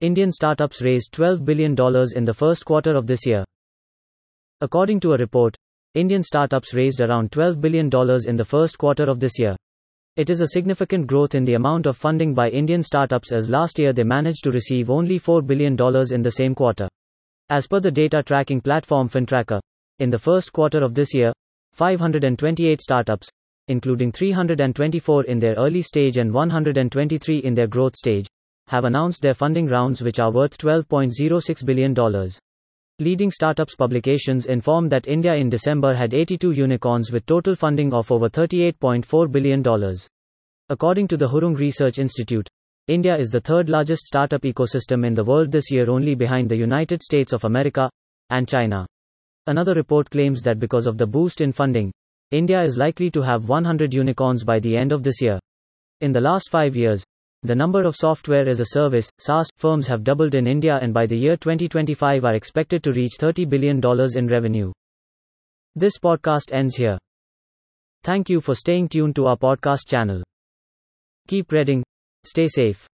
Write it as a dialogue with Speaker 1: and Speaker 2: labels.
Speaker 1: Indian startups raised $12 billion in the first quarter of this year. According to a report, Indian startups raised around $12 billion in the first quarter of this year. It is a significant growth in the amount of funding by Indian startups as last year they managed to receive only $4 billion in the same quarter. As per the data tracking platform FinTracker, in the first quarter of this year, 528 startups, including 324 in their early stage and 123 in their growth stage, have announced their funding rounds which are worth $12.06 billion. Leading startups publications inform that India in December had 82 unicorns with total funding of over $38.4 billion. According to the Hurun Research Institute, India is the third largest startup ecosystem in the world this year, only behind the United States of America and China. Another report claims that because of the boost in funding, India is likely to have 100 unicorns by the end of this year. In the last five years, the number of software as a service SaaS firms have doubled in India and by the year 2025 are expected to reach $30 billion in revenue. This podcast ends here. Thank you for staying tuned to our podcast channel. Keep reading, stay safe.